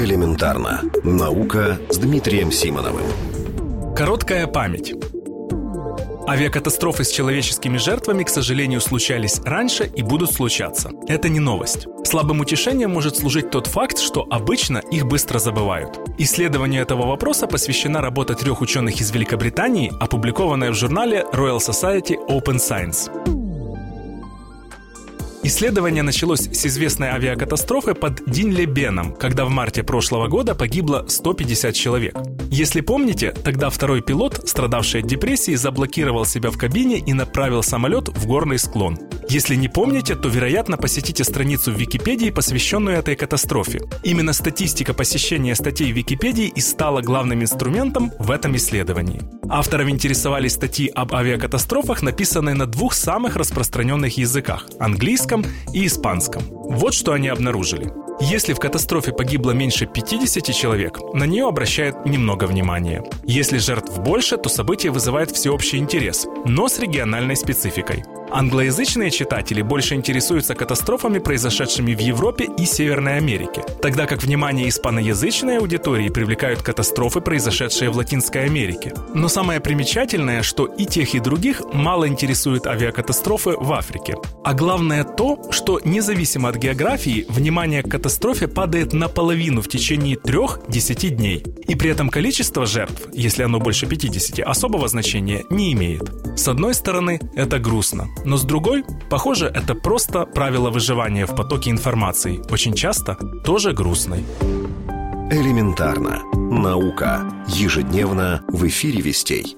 Элементарно. Наука с Дмитрием Симоновым. Короткая память. Авиакатастрофы с человеческими жертвами, к сожалению, случались раньше и будут случаться. Это не новость. Слабым утешением может служить тот факт, что обычно их быстро забывают. Исследованию этого вопроса посвящена работа трех ученых из Великобритании, опубликованная в журнале Royal Society Open Science. Исследование началось с известной авиакатастрофы под Динлебеном, когда в марте прошлого года погибло 150 человек. Если помните, тогда второй пилот, страдавший от депрессии, заблокировал себя в кабине и направил самолет в горный склон. Если не помните, то, вероятно, посетите страницу в Википедии, посвященную этой катастрофе. Именно статистика посещения статей в Википедии и стала главным инструментом в этом исследовании. Авторов интересовали статьи об авиакатастрофах, написанные на двух самых распространенных языках – английском и испанском. Вот что они обнаружили. Если в катастрофе погибло меньше 50 человек, на нее обращают немного внимания. Если жертв больше, то событие вызывает всеобщий интерес, но с региональной спецификой. Англоязычные читатели больше интересуются катастрофами, произошедшими в Европе и Северной Америке, тогда как внимание испаноязычной аудитории привлекают катастрофы, произошедшие в Латинской Америке. Но самое примечательное, что и тех, и других мало интересуют авиакатастрофы в Африке. А главное то, что независимо от географии, внимание к катастрофе падает наполовину в течение 3-10 дней. И при этом количество жертв, если оно больше 50, особого значения не имеет. С одной стороны, это грустно. Но с другой, похоже, это просто правило выживания в потоке информации, очень часто тоже грустной. Элементарно. Наука. Ежедневно в эфире «Вестей».